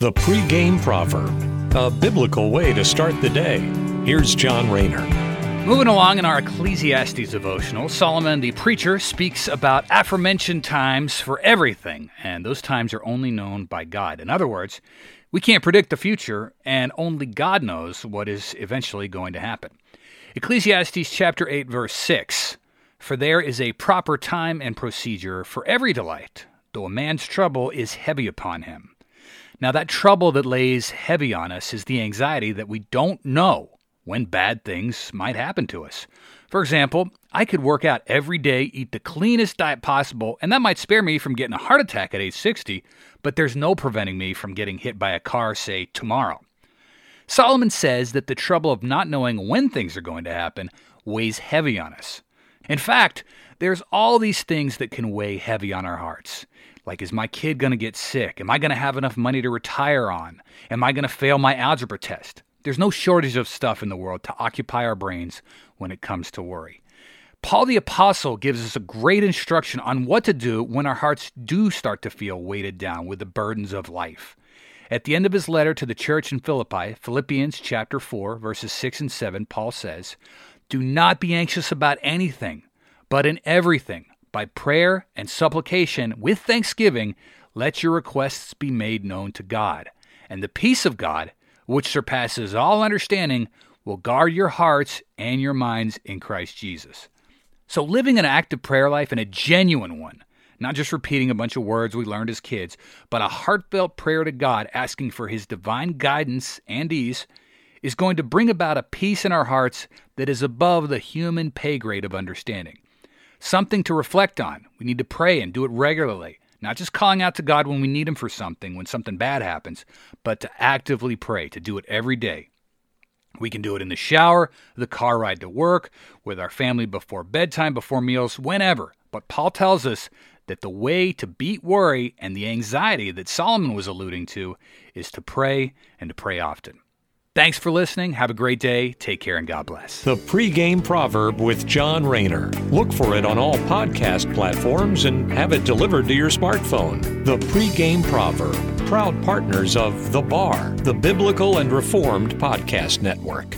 The pregame proverb, a biblical way to start the day. Here's John Rayner. Moving along in our Ecclesiastes devotional, Solomon the preacher speaks about aforementioned times for everything, and those times are only known by God. In other words, we can't predict the future, and only God knows what is eventually going to happen. Ecclesiastes chapter 8 verse 6 For there is a proper time and procedure for every delight, though a man's trouble is heavy upon him. Now, that trouble that lays heavy on us is the anxiety that we don't know when bad things might happen to us. For example, I could work out every day, eat the cleanest diet possible, and that might spare me from getting a heart attack at age 60, but there's no preventing me from getting hit by a car, say, tomorrow. Solomon says that the trouble of not knowing when things are going to happen weighs heavy on us. In fact, there's all these things that can weigh heavy on our hearts. Like, is my kid going to get sick? Am I going to have enough money to retire on? Am I going to fail my algebra test? There's no shortage of stuff in the world to occupy our brains when it comes to worry. Paul the Apostle gives us a great instruction on what to do when our hearts do start to feel weighted down with the burdens of life. At the end of his letter to the church in Philippi, Philippians chapter 4, verses 6 and 7, Paul says, Do not be anxious about anything, but in everything by prayer and supplication with thanksgiving, let your requests be made known to God. And the peace of God, which surpasses all understanding, will guard your hearts and your minds in Christ Jesus. So, living an active prayer life and a genuine one, not just repeating a bunch of words we learned as kids, but a heartfelt prayer to God asking for His divine guidance and ease, is going to bring about a peace in our hearts that is above the human pay grade of understanding something to reflect on. We need to pray and do it regularly, not just calling out to God when we need Him for something, when something bad happens, but to actively pray, to do it every day. We can do it in the shower, the car ride to work, with our family before bedtime, before meals, whenever. But Paul tells us that the way to beat worry and the anxiety that Solomon was alluding to is to pray and to pray often. Thanks for listening. Have a great day. Take care and God bless. The pregame proverb with John Rayner. Look for it on all podcast platforms and have it delivered to your smartphone. The pregame proverb. Proud partners of The Bar, the Biblical and Reformed Podcast Network.